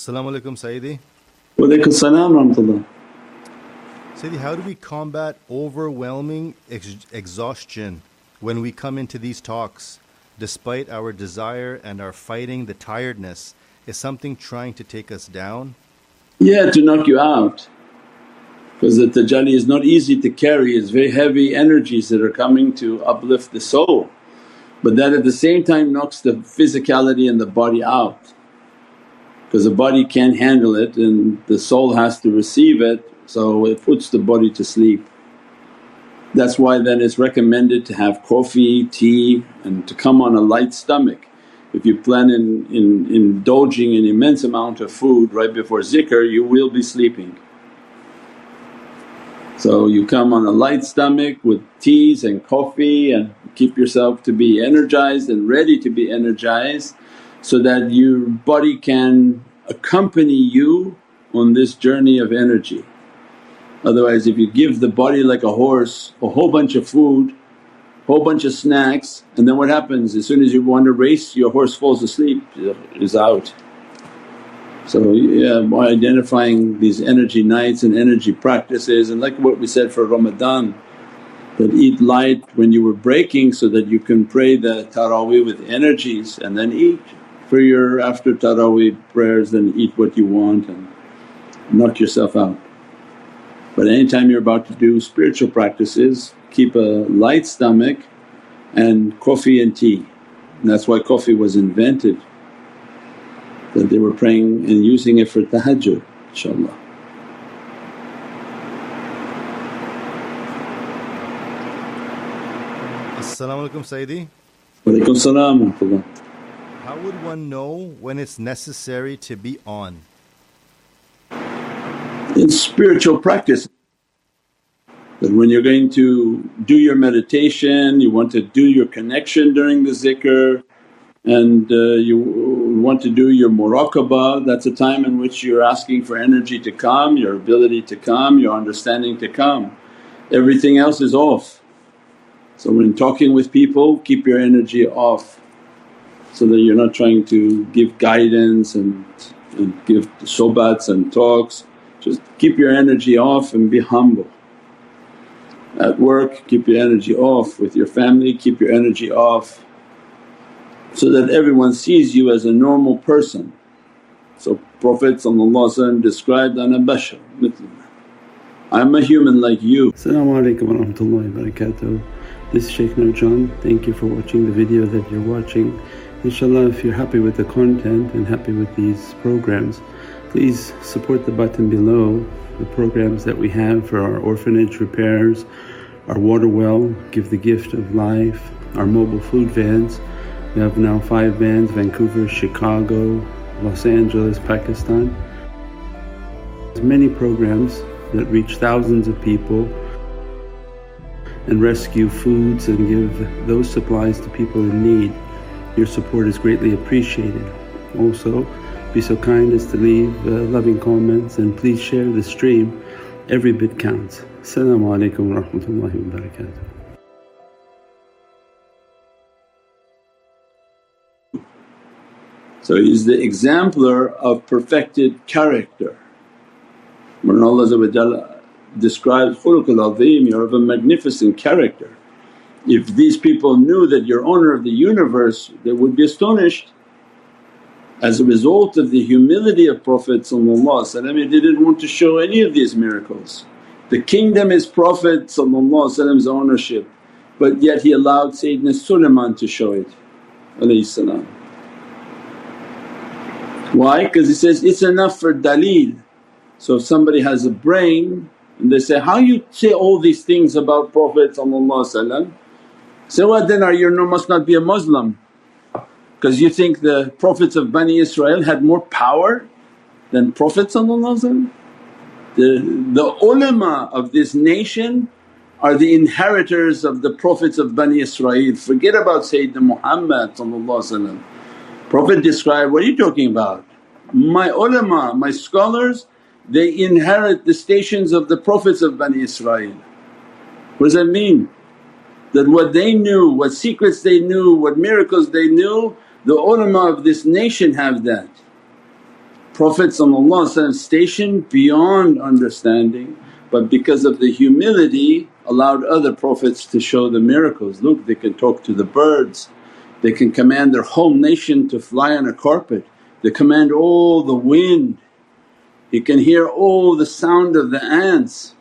Assalamu alaikum, Sayyidi. Wa alaikum salam rahmatullah. Sayyidi, how do we combat overwhelming ex- exhaustion when we come into these talks, despite our desire and our fighting the tiredness? Is something trying to take us down? Yeah, to knock you out. Because the tajalli is not easy to carry, it's very heavy energies that are coming to uplift the soul. But that at the same time knocks the physicality and the body out because the body can't handle it and the soul has to receive it so it puts the body to sleep. That's why then it's recommended to have coffee, tea and to come on a light stomach. If you plan in, in indulging an immense amount of food right before zikr you will be sleeping. So you come on a light stomach with teas and coffee and keep yourself to be energized and ready to be energized so that your body can accompany you on this journey of energy. Otherwise if you give the body like a horse a whole bunch of food, whole bunch of snacks and then what happens as soon as you want to race your horse falls asleep is out. So yeah, by identifying these energy nights and energy practices and like what we said for Ramadan that eat light when you were breaking so that you can pray the taraweeh with energies and then eat for your after taraweeh prayers then eat what you want and knock yourself out. But anytime you're about to do spiritual practices keep a light stomach and coffee and tea and that's why coffee was invented that they were praying and using it for tahajjud inshaAllah. Assalamu alaikum, Sayyidi. Salam wa rahmatullah. How would one know when it's necessary to be on? In spiritual practice that when you're going to do your meditation, you want to do your connection during the zikr and uh, you want to do your muraqabah, that's a time in which you're asking for energy to come, your ability to come, your understanding to come. Everything else is off. So when talking with people keep your energy off so that you're not trying to give guidance and, and give sobats and talks, just keep your energy off and be humble. At work keep your energy off, with your family keep your energy off so that everyone sees you as a normal person. So Prophet described, Ana bashar I'm a human like you. Assalamu alaikum wa rahmatullahi wa barakatuh. This is Shaykh Nurjan, thank you for watching the video that you're watching. Inshallah if you're happy with the content and happy with these programs please support the button below the programs that we have for our orphanage repairs, our water well, Give the Gift of Life, our mobile food vans we have now five vans Vancouver, Chicago, Los Angeles, Pakistan. There's many programs that reach thousands of people and rescue foods and give those supplies to people in need. Your support is greatly appreciated. Also, be so kind as to leave uh, loving comments and please share the stream. Every bit counts. Assalamu alaikum wa rahmatullahi wa barakatuh. So he's the exemplar of perfected character. When Allah describes khuluqul azim, you're of a magnificent character. If these people knew that you're owner of the universe they would be astonished. As a result of the humility of Prophet he didn't want to show any of these miracles. The kingdom is Prophet's ownership but yet he allowed Sayyidina Sulaiman to show it. Why? Because he says, it's enough for daleel. So if somebody has a brain and they say, how you say all these things about Prophet say, well then are you must not be a Muslim because you think the Prophets of Bani Israel had more power than Prophet The, the ulama of this nation are the inheritors of the Prophets of Bani Israel. Forget about Sayyidina Muhammad Prophet described, what are you talking about? My ulama, my scholars they inherit the stations of the Prophets of Bani Israel. What does that mean? That what they knew, what secrets they knew, what miracles they knew, the ulama of this nation have that. Prophet stationed beyond understanding but because of the humility allowed other Prophets to show the miracles. Look they can talk to the birds, they can command their whole nation to fly on a carpet, they command all the wind, you can hear all the sound of the ants.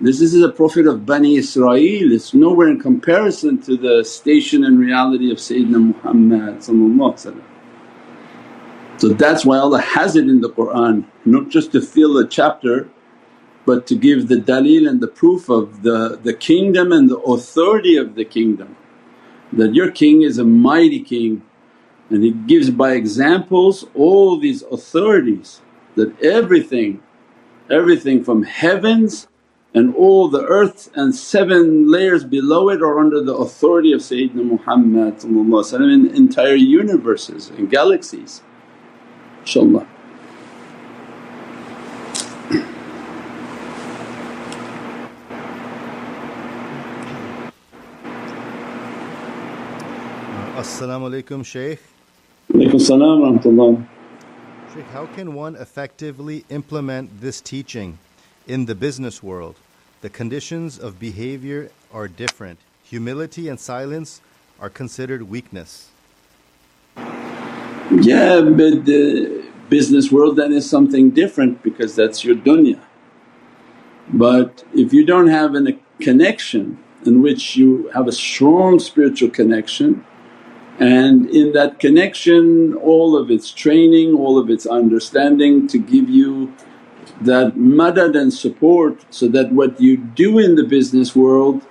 This is the Prophet of Bani Israel, it's nowhere in comparison to the station and reality of Sayyidina Muhammad So that's why Allah has it in the Qur'an, not just to fill a chapter but to give the dalil and the proof of the, the kingdom and the authority of the kingdom. That your king is a mighty king. And he gives by examples all these authorities that everything, everything from heavens and all the earth and seven layers below it are under the authority of Sayyidina Muhammad in entire universes and galaxies inshaAllah. As-salamu alaykum Shaykh. Alaykum salam rahmatullah. Shaykh, how can one effectively implement this teaching in the business world? The conditions of behavior are different. Humility and silence are considered weakness. Yeah, but the business world then is something different because that's your dunya. But if you don't have a connection in which you have a strong spiritual connection and in that connection all of its training, all of its understanding to give you that madad and support so that what you do in the business world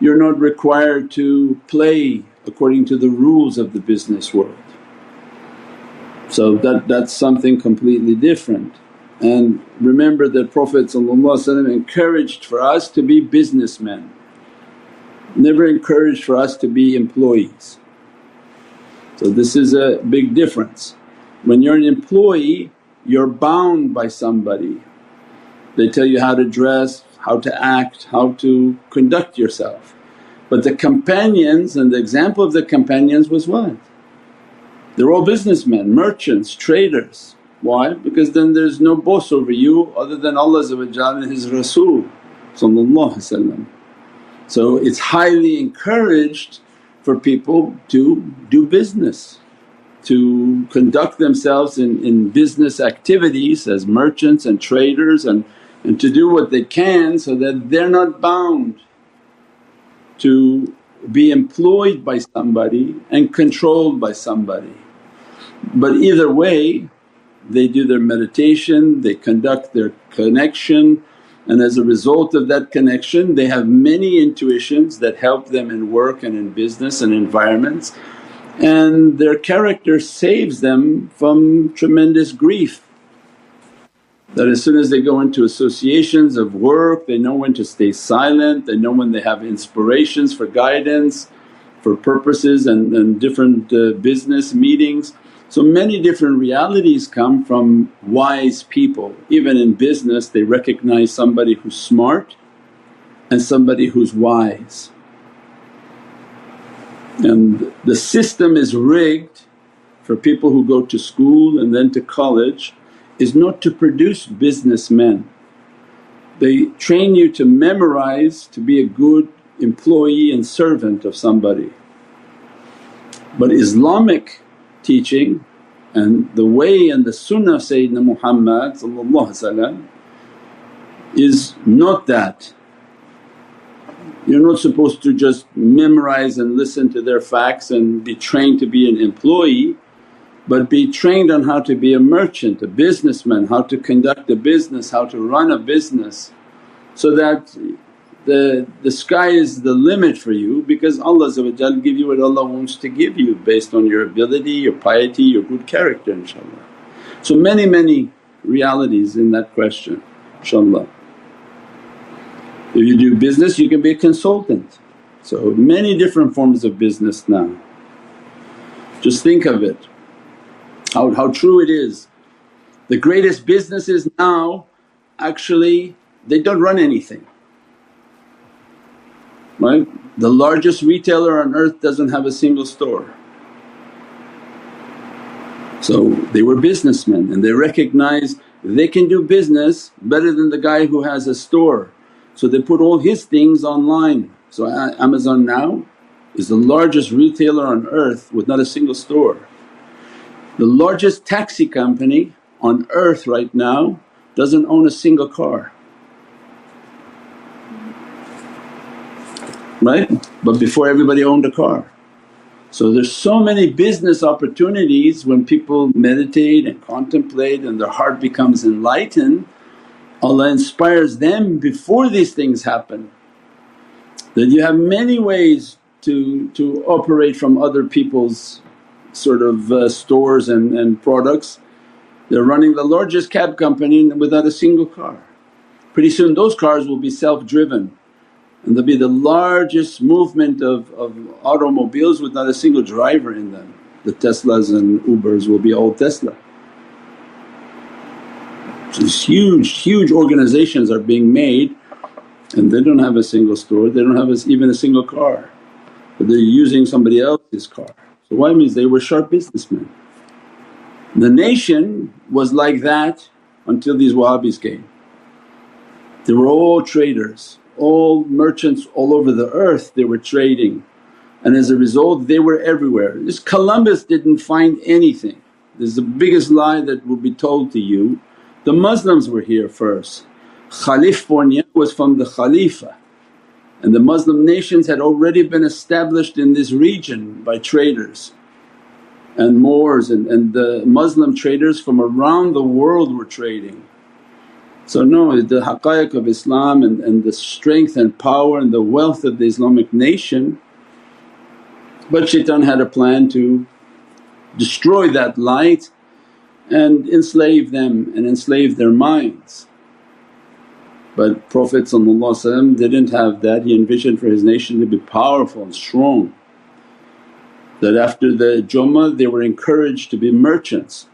you're not required to play according to the rules of the business world. So that, that's something completely different. And remember that Prophet encouraged for us to be businessmen, never encouraged for us to be employees. So this is a big difference. When you're an employee you're bound by somebody. They tell you how to dress, how to act, how to conduct yourself. But the companions and the example of the companions was what? They're all businessmen, merchants, traders. Why? Because then there's no boss over you other than Allah and His Rasul So it's highly encouraged for people to do business, to conduct themselves in, in business activities as merchants and traders and, and to do what they can so that they're not bound to be employed by somebody and controlled by somebody. But either way they do their meditation, they conduct their connection and as a result of that connection they have many intuitions that help them in work and in business and environments and their character saves them from tremendous grief. That as soon as they go into associations of work they know when to stay silent, they know when they have inspirations for guidance, for purposes and, and different uh, business meetings so many different realities come from wise people. Even in business they recognize somebody who's smart and somebody who's wise. And the system is rigged for people who go to school and then to college is not to produce businessmen. They train you to memorize to be a good employee and servant of somebody. But Islamic teaching and the way and the sunnah of Sayyidina Muhammad is not that. You're not supposed to just memorize and listen to their facts and be trained to be an employee but be trained on how to be a merchant, a businessman, how to conduct a business, how to run a business so that the, the sky is the limit for you because Allah give you what Allah wants to give you based on your ability, your piety, your good character inshaAllah. So many many realities in that question inshaAllah. If you do business you can be a consultant. So many different forms of business now. Just think of it, how, how true it is. The greatest businesses now actually they don't run anything right? The largest retailer on earth doesn't have a single store. So they were businessmen and they recognized they can do business better than the guy who has a store. So they put all his things online. So Amazon now is the largest retailer on earth with not a single store. The largest taxi company on earth right now doesn't own a single car. Right? But before everybody owned a car. So there's so many business opportunities when people meditate and contemplate and their heart becomes enlightened, Allah inspires them before these things happen. That you have many ways to, to operate from other people's sort of uh, stores and, and products. They're running the largest cab company without a single car. Pretty soon those cars will be self-driven and there'll be the largest movement of, of automobiles with not a single driver in them. The Teslas and Ubers will be all Tesla. These huge, huge organizations are being made and they don't have a single store, they don't have a, even a single car but they're using somebody else's car. So why means they were sharp businessmen. The nation was like that until these Wahhabis came. They were all traders all merchants all over the earth they were trading and as a result they were everywhere. This Columbus didn't find anything. This is the biggest lie that will be told to you. The Muslims were here first. California was from the Khalifa and the Muslim nations had already been established in this region by traders and Moors and, and the Muslim traders from around the world were trading. So no, the haqqaiq of Islam and, and the strength and power and the wealth of the Islamic nation but shaitan had a plan to destroy that light and enslave them and enslave their minds. But Prophet didn't have that, he envisioned for his nation to be powerful and strong. That after the Jummah they were encouraged to be merchants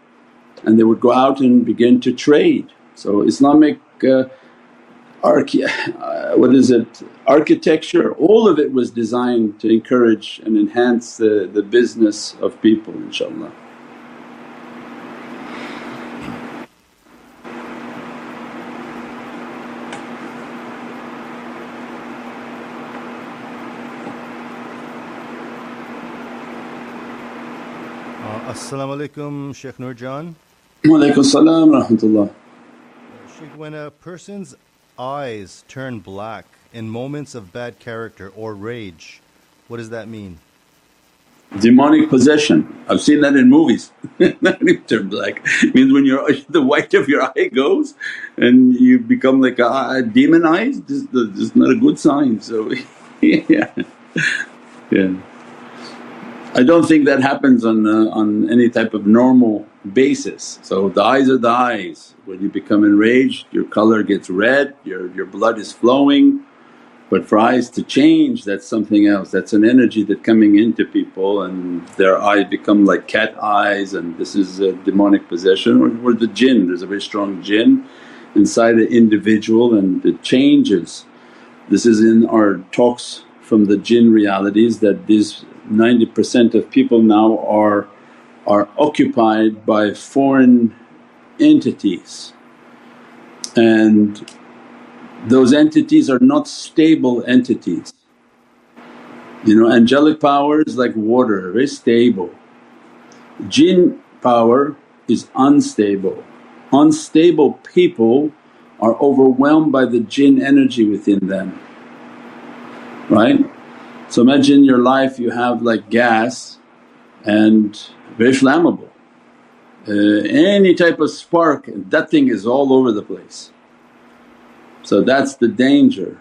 and they would go out and begin to trade so Islamic uh, archi- uh, what is it, architecture, all of it was designed to encourage and enhance the, the business of people inshaAllah. Uh, As-salamu alaykum Shaykh Nurjan. Wa alaykum salam rahmatullah when a person's eyes turn black in moments of bad character or rage, what does that mean? Demonic possession. I've seen that in movies. Turn black. It means when your the white of your eye goes and you become like a, demonized, this, this is not a good sign. So yeah, yeah. I don't think that happens on uh, on any type of normal basis. So the eyes are the eyes, when you become enraged your color gets red, your, your blood is flowing. But for eyes to change that's something else, that's an energy that coming into people and their eyes become like cat eyes and this is a demonic possession or, or the jinn, there's a very strong jinn inside the individual and it changes. This is in our talks from the jinn realities that these 90% of people now are are occupied by foreign entities and those entities are not stable entities. You know angelic power is like water, very stable. Jinn power is unstable. Unstable people are overwhelmed by the jinn energy within them, right? So imagine your life you have like gas and very flammable. Uh, any type of spark that thing is all over the place. So that's the danger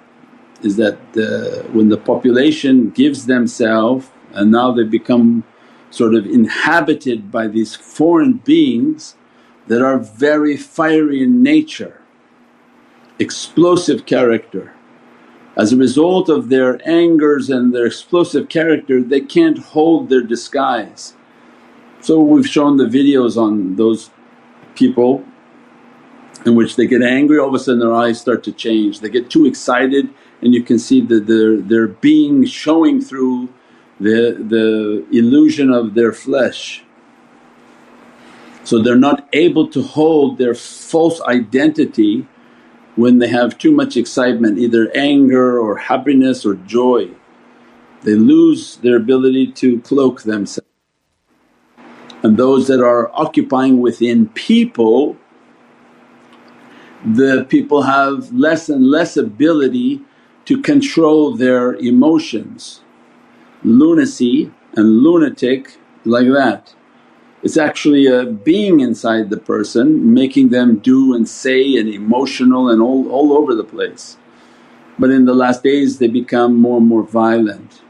is that uh, when the population gives themselves and now they become sort of inhabited by these foreign beings that are very fiery in nature, explosive character. As a result of their angers and their explosive character they can't hold their disguise so we've shown the videos on those people in which they get angry all of a sudden their eyes start to change, they get too excited and you can see that their, their being showing through the, the illusion of their flesh. So they're not able to hold their false identity when they have too much excitement either anger or happiness or joy. They lose their ability to cloak themselves. And those that are occupying within people, the people have less and less ability to control their emotions. Lunacy and lunatic like that. It's actually a being inside the person making them do and say and emotional and all, all over the place. But in the last days they become more and more violent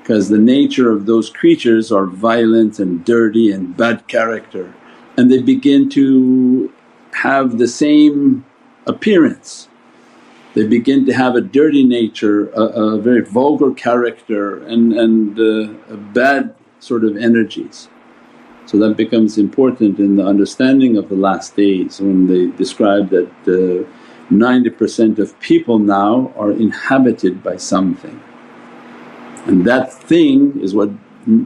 because the nature of those creatures are violent and dirty and bad character and they begin to have the same appearance. They begin to have a dirty nature, a, a very vulgar character and, and uh, bad sort of energies. So that becomes important in the understanding of the last days when they describe that uh, 90% of people now are inhabited by something and that thing is what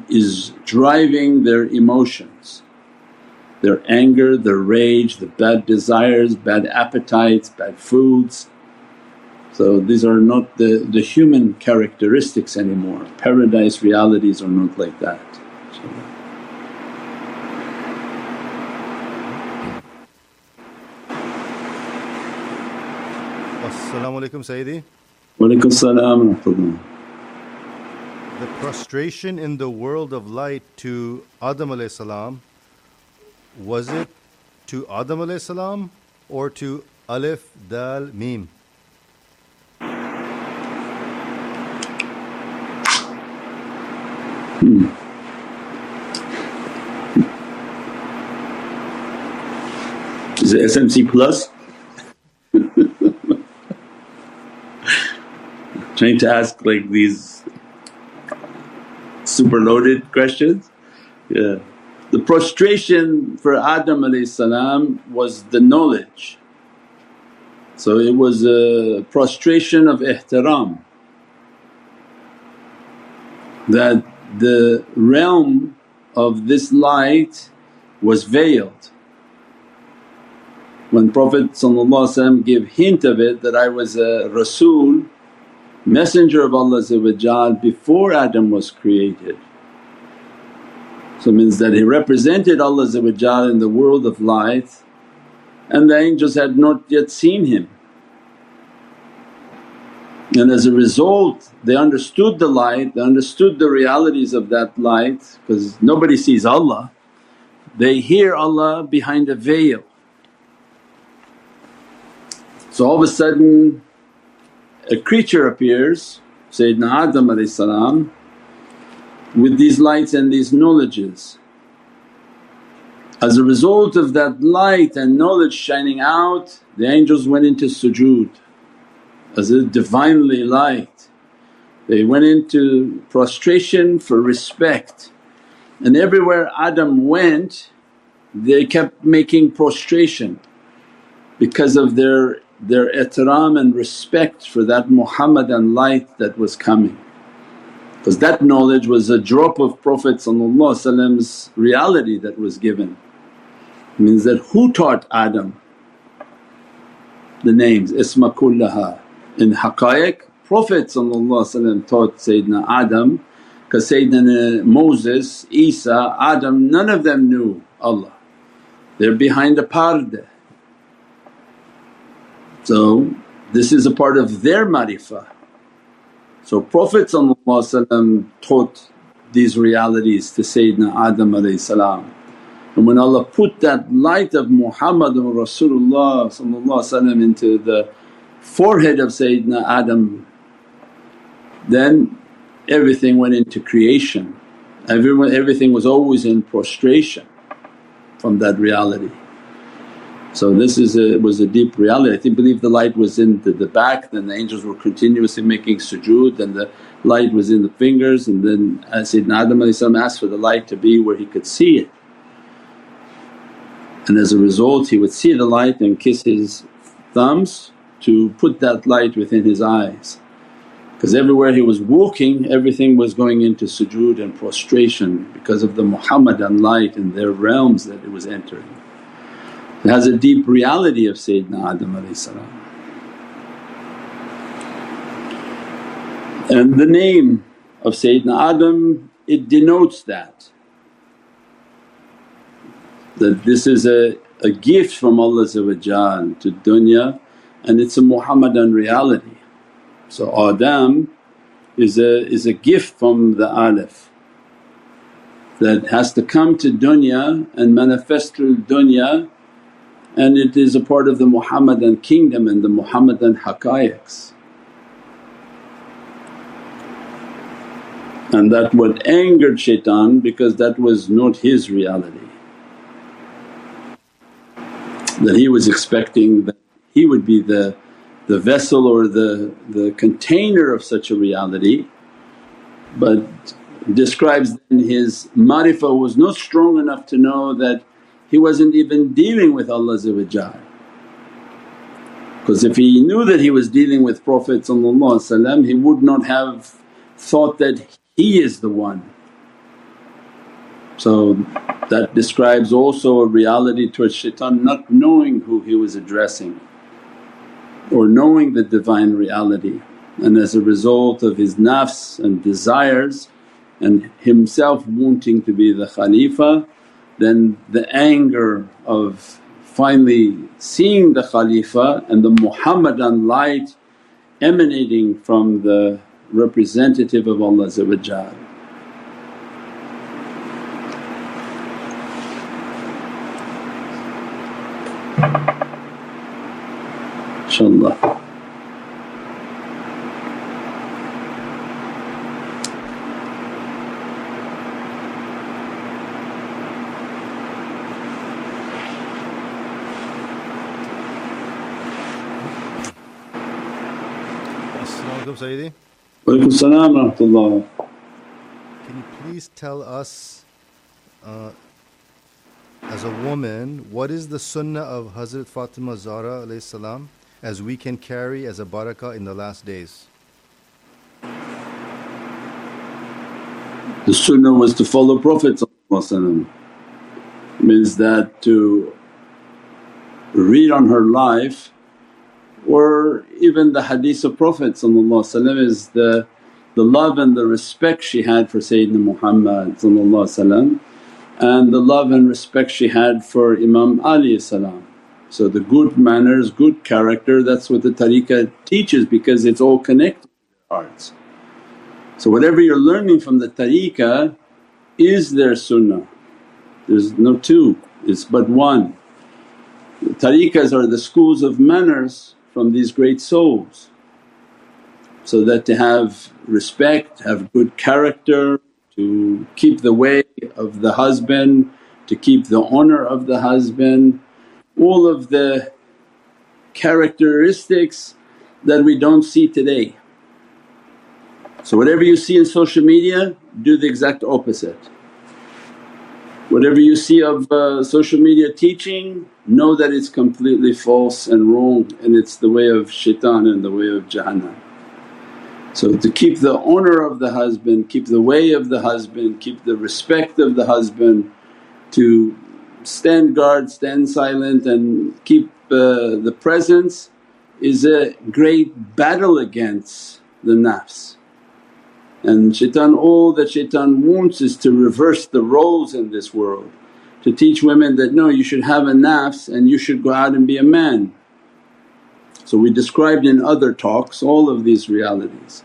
is driving their emotions their anger, their rage, the bad desires, bad appetites, bad foods. So these are not the, the human characteristics anymore, paradise realities are not like that. Assalamu alaikum Sayyidi. Walaikum salam The prostration in the world of light to Adam salam, was it to Adam salam or to Alif, Dal, Mim? Hmm. Is it SMC plus? Trying to ask like these super loaded questions. Yeah. The prostration for Adam salam was the knowledge. So it was a prostration of ihtiram that the realm of this light was veiled. When Prophet gave hint of it that I was a rasul messenger of Allah before Adam was created. So means that he represented Allah in the world of light and the angels had not yet seen him. And as a result they understood the light, they understood the realities of that light because nobody sees Allah, they hear Allah behind a veil. So all of a sudden a creature appears, Sayyidina Adam with these lights and these knowledges. As a result of that light and knowledge shining out, the angels went into sujood as a Divinely light. They went into prostration for respect and everywhere Adam went they kept making prostration because of their their ihtiram and respect for that Muhammadan light that was coming. Because that knowledge was a drop of Prophet's reality that was given. It means that who taught Adam the names Isma kullaha. In haqqaiq Prophet taught Sayyidina Adam because Sayyidina Moses, Isa, Adam none of them knew Allah. They're behind a parda so this is a part of their marifah. So Prophet taught these realities to Sayyidina Adam salam. And when Allah put that light of Muhammadun Rasulullah into the forehead of Sayyidina Adam, then everything went into creation. Everyone, everything was always in prostration from that reality. So this is a, was a deep reality. I think believe the light was in the, the back then the angels were continuously making sujood and the light was in the fingers and then as Sayyidina Adam asked for the light to be where he could see it. And as a result he would see the light and kiss his thumbs to put that light within his eyes because everywhere he was walking everything was going into sujood and prostration because of the Muhammadan light and their realms that it was entering. It has a deep reality of Sayyidina Adam And the name of Sayyidina Adam it denotes that, that this is a, a gift from Allah to dunya and it's a Muhammadan reality. So Adam is a, is a gift from the Alif that has to come to dunya and manifest through dunya and it is a part of the Muhammadan kingdom and the Muhammadan haqqaiqs. And that what angered shaitan because that was not his reality. That he was expecting that he would be the, the vessel or the, the container of such a reality but describes then his marifa was not strong enough to know that he wasn't even dealing with Allah because if he knew that he was dealing with Prophet he would not have thought that he is the one. So that describes also a reality towards shaitan not knowing who he was addressing or knowing the Divine reality and as a result of his nafs and desires and himself wanting to be the Khalifa then the anger of finally seeing the Khalifa and the Muhammadan light emanating from the representative of Allah InshaAllah. Sayyidi. Walaikum salam rahmatullah. Can you please tell us uh, as a woman what is the sunnah of Hazrat Fatima Zahra salam as we can carry as a barakah in the last days? The sunnah was to follow Prophet means that to read on her life or even the hadith of Prophet is the, the love and the respect she had for Sayyidina Muhammad and the love and respect she had for Imam Ali So the good manners, good character that's what the tariqah teaches because it's all connected to their hearts. So whatever you're learning from the tariqah is their sunnah, there's no two, it's but one. The tariqahs are the schools of manners from these great souls. So that to have respect, have good character, to keep the way of the husband, to keep the honour of the husband, all of the characteristics that we don't see today. So whatever you see in social media do the exact opposite. Whatever you see of uh, social media teaching know that it's completely false and wrong and it's the way of shaitan and the way of Jahannam. So to keep the honour of the husband, keep the way of the husband, keep the respect of the husband, to stand guard, stand silent and keep uh, the presence is a great battle against the nafs. And shaitan all that shaitan wants is to reverse the roles in this world, to teach women that, no you should have a nafs and you should go out and be a man. So we described in other talks all of these realities.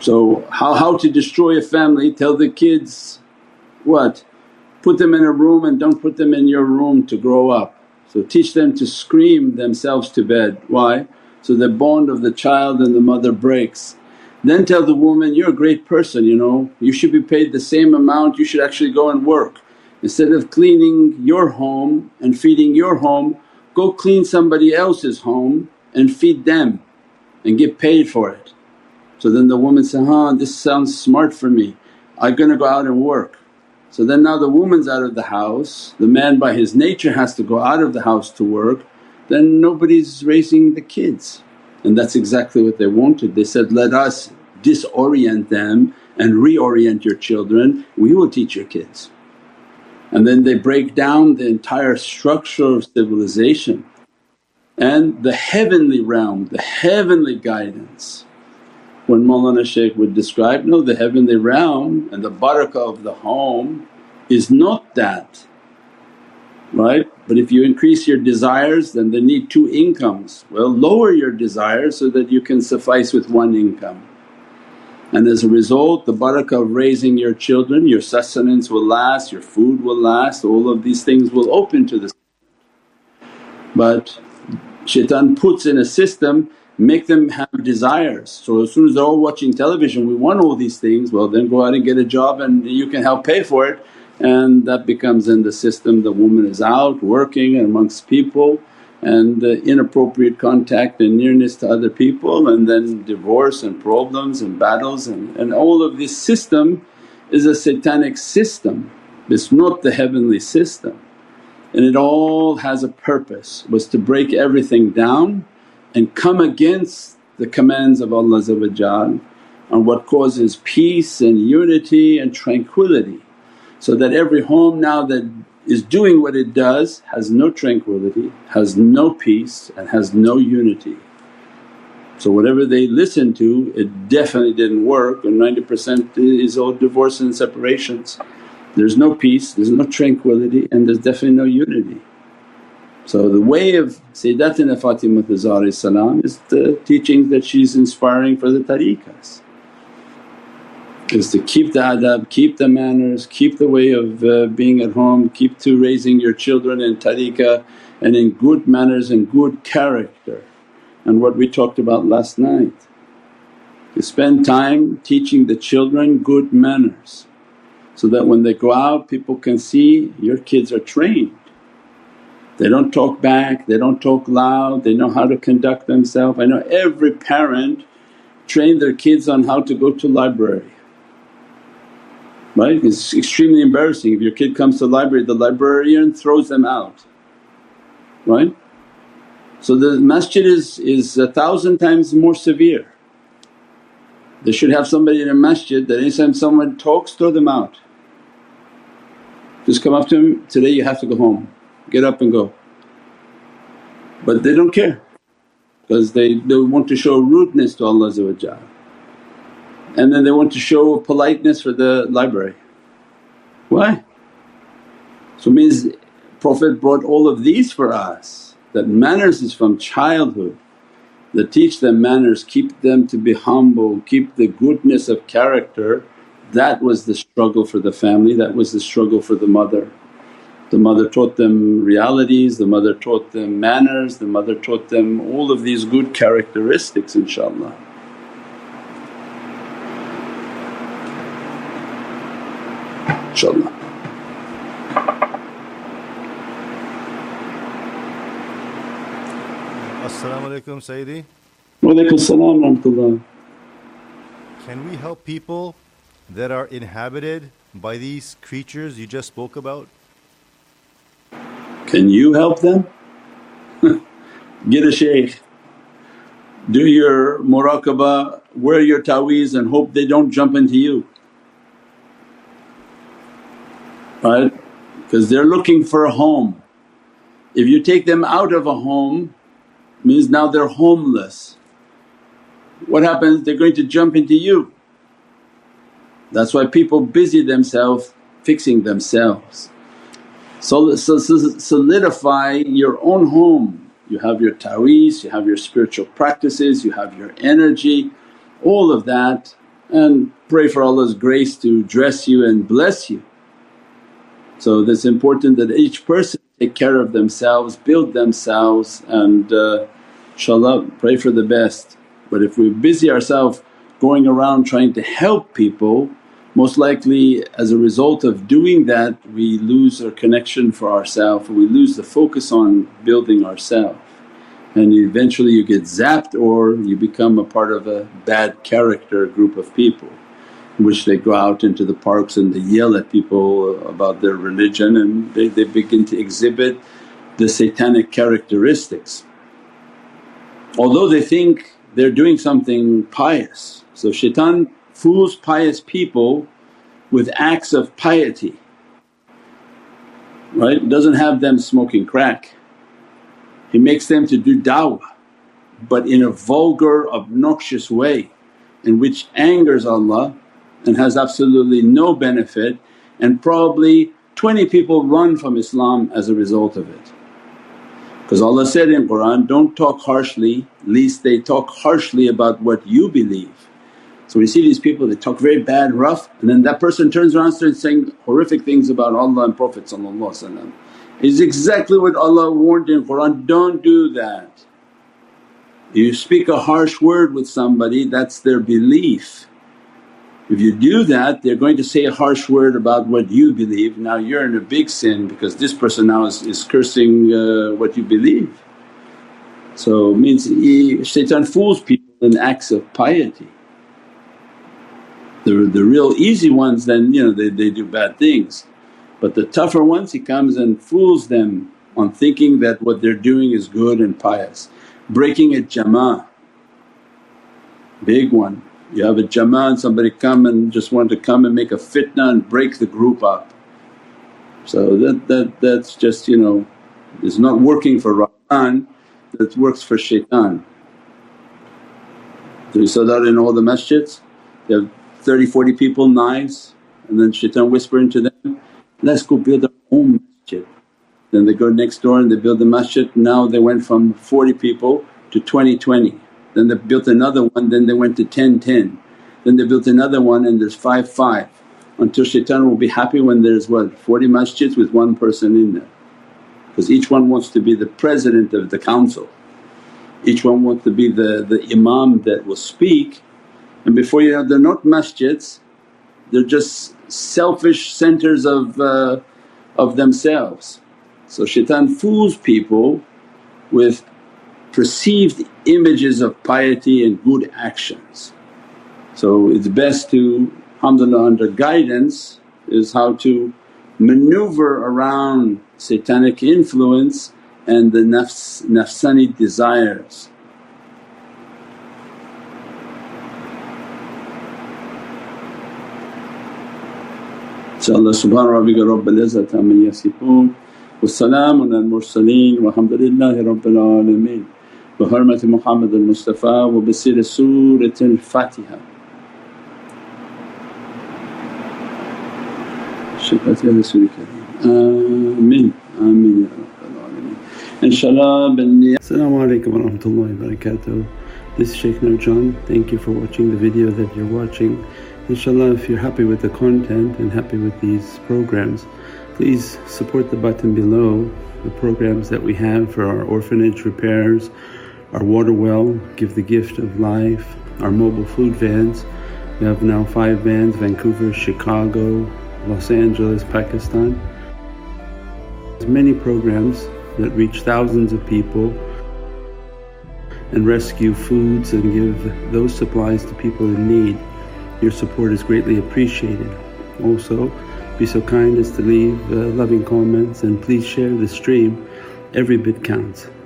So how, how to destroy a family, tell the kids what? Put them in a room and don't put them in your room to grow up. So teach them to scream themselves to bed. Why? So the bond of the child and the mother breaks then tell the woman, you're a great person you know, you should be paid the same amount, you should actually go and work. Instead of cleaning your home and feeding your home, go clean somebody else's home and feed them and get paid for it. So then the woman said, huh this sounds smart for me, I'm gonna go out and work. So then now the woman's out of the house, the man by his nature has to go out of the house to work, then nobody's raising the kids. and that's exactly what they wanted. They said, let us disorient them and reorient your children, we will teach your kids. And then they break down the entire structure of civilization and the heavenly realm, the heavenly guidance. When Mawlana Shaykh would describe, no the heavenly realm and the barakah of the home is not that right? But if you increase your desires then they need two incomes. Well lower your desires so that you can suffice with one income. And as a result the barakah of raising your children, your sustenance will last, your food will last, all of these things will open to the But shaitan puts in a system make them have desires. So as soon as they're all watching television, we want all these things, well then go out and get a job and you can help pay for it and that becomes in the system the woman is out working amongst people and uh, inappropriate contact and nearness to other people and then divorce and problems and battles and, and all of this system is a satanic system, it's not the heavenly system. And it all has a purpose was to break everything down and come against the commands of Allah on what causes peace and unity and tranquility so that every home now that is doing what it does has no tranquility, has no peace and has no unity. So whatever they listen to it definitely didn't work and 90% is all divorce and separations. There's no peace, there's no tranquility and there's definitely no unity. So the way of Sayyidatina Fatimah Zahra is the teachings that she's inspiring for the tariqas is to keep the adab, keep the manners, keep the way of uh, being at home, keep to raising your children in tariqah and in good manners and good character and what we talked about last night. To spend time teaching the children good manners so that when they go out people can see your kids are trained. They don't talk back, they don't talk loud, they know how to conduct themselves. I know every parent train their kids on how to go to library right? It's extremely embarrassing if your kid comes to the library, the librarian throws them out, right? So the masjid is, is a thousand times more severe. They should have somebody in a masjid that anytime someone talks throw them out. Just come up to him, today you have to go home, get up and go. But they don't care because they, they want to show rudeness to Allah and then they want to show politeness for the library. Why? So means Prophet brought all of these for us that manners is from childhood that teach them manners, keep them to be humble, keep the goodness of character. That was the struggle for the family, that was the struggle for the mother. The mother taught them realities, the mother taught them manners, the mother taught them all of these good characteristics inshaAllah. inshaAllah. As-salamu alaykum Sayyidi. Wa alaykum salam rahmatullah. Can we help people that are inhabited by these creatures you just spoke about? Can you help them? Get a shaykh, do your muraqabah, wear your taweez and hope they don't jump into you. Right? Because they're looking for a home. If you take them out of a home means now they're homeless. What happens? They're going to jump into you. That's why people busy themselves fixing themselves. So, so, so solidify your own home. You have your taweez, you have your spiritual practices, you have your energy, all of that and pray for Allah's grace to dress you and bless you. So it's important that each person take care of themselves, build themselves and uh, inshaAllah pray for the best. But if we busy ourselves going around trying to help people most likely as a result of doing that we lose our connection for ourselves, we lose the focus on building ourselves and eventually you get zapped or you become a part of a bad character group of people which they go out into the parks and they yell at people about their religion and they, they begin to exhibit the satanic characteristics. Although they think they're doing something pious. So shaitan fools pious people with acts of piety, right? Doesn't have them smoking crack. He makes them to do da'wah but in a vulgar obnoxious way in which angers Allah and has absolutely no benefit and probably 20 people run from Islam as a result of it. Because Allah said in Qur'an, don't talk harshly least they talk harshly about what you believe. So we see these people they talk very bad rough and then that person turns around and starts saying horrific things about Allah and Prophet It's exactly what Allah warned in Qur'an, don't do that. You speak a harsh word with somebody that's their belief. If you do that they're going to say a harsh word about what you believe, now you're in a big sin because this person now is, is cursing uh, what you believe. So means he, shaitan fools people in acts of piety. The, the real easy ones then you know they, they do bad things but the tougher ones he comes and fools them on thinking that what they're doing is good and pious breaking a jama'ah, big one. You have a jama'ah and somebody come and just want to come and make a fitna and break the group up. So that, that that's just you know is not working for Rahman, that works for shaitan. So you saw that in all the masjids, you have 30, 40 people, knives and then shaitan whisper into them, let's go build our own masjid. Then they go next door and they build the masjid, now they went from 40 people to 20 20. Then they built another one, then they went to 10 10. Then they built another one and there's 5 5 until shaitan will be happy when there's what 40 masjids with one person in there because each one wants to be the president of the council. Each one wants to be the, the imam that will speak and before you know they're not masjids, they're just selfish centers of, uh, of themselves. So shaitan fools people with perceived images of piety and good actions. So it's best to, alhamdulillah, under guidance is how to maneuver around satanic influence and the nafs, nafsani desires. InshaAllah subhana rabbika rabbal izzati amma yasifoon wa salaamun al mursaleen walhamdulillahi rabbil alameen. بحرمة محمد المصطفى وبسر سورة الفاتحة شفاعة رسول الكريم آمين آمين إن شاء الله السلام alaikum wa rahmatullahi wa barakatuh. This is Shaykh Nurjan, thank you for watching the video that you're watching. Inshallah if you're happy with the content and happy with these programs please support the button below. The programs that we have for our orphanage repairs our water well, Give the Gift of Life, our mobile food vans. We have now five vans Vancouver, Chicago, Los Angeles, Pakistan. There's many programs that reach thousands of people and rescue foods and give those supplies to people in need. Your support is greatly appreciated. Also, be so kind as to leave uh, loving comments and please share the stream. Every bit counts.